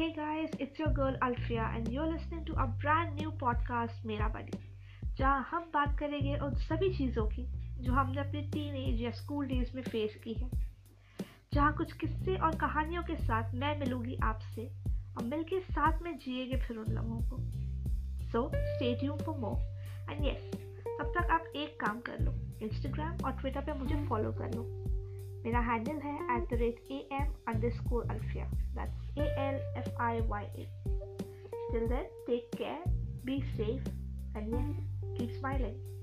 Hey guys, it's your girl Alfia and you're listening to a brand new podcast मेरा बड़ी जहाँ हम बात करेंगे उन सभी चीज़ों की जो हमने अपने टीन एज या स्कूल डेज़ में फेस की है। जहाँ कुछ किस्से और कहानियों के साथ मैं मिलूँगी आपसे और मिलके साथ में जिएँगे फिर उन लम्हों को। So stay tune for more and yes तब तक आप एक काम कर लो इंस्टाग्राम और ट्विटर पे मुझे फॉलो कर लो। मेरा हैंडल है at the rate A M underscore Alfiya that's A L F I Y L then take care be safe and keep smiling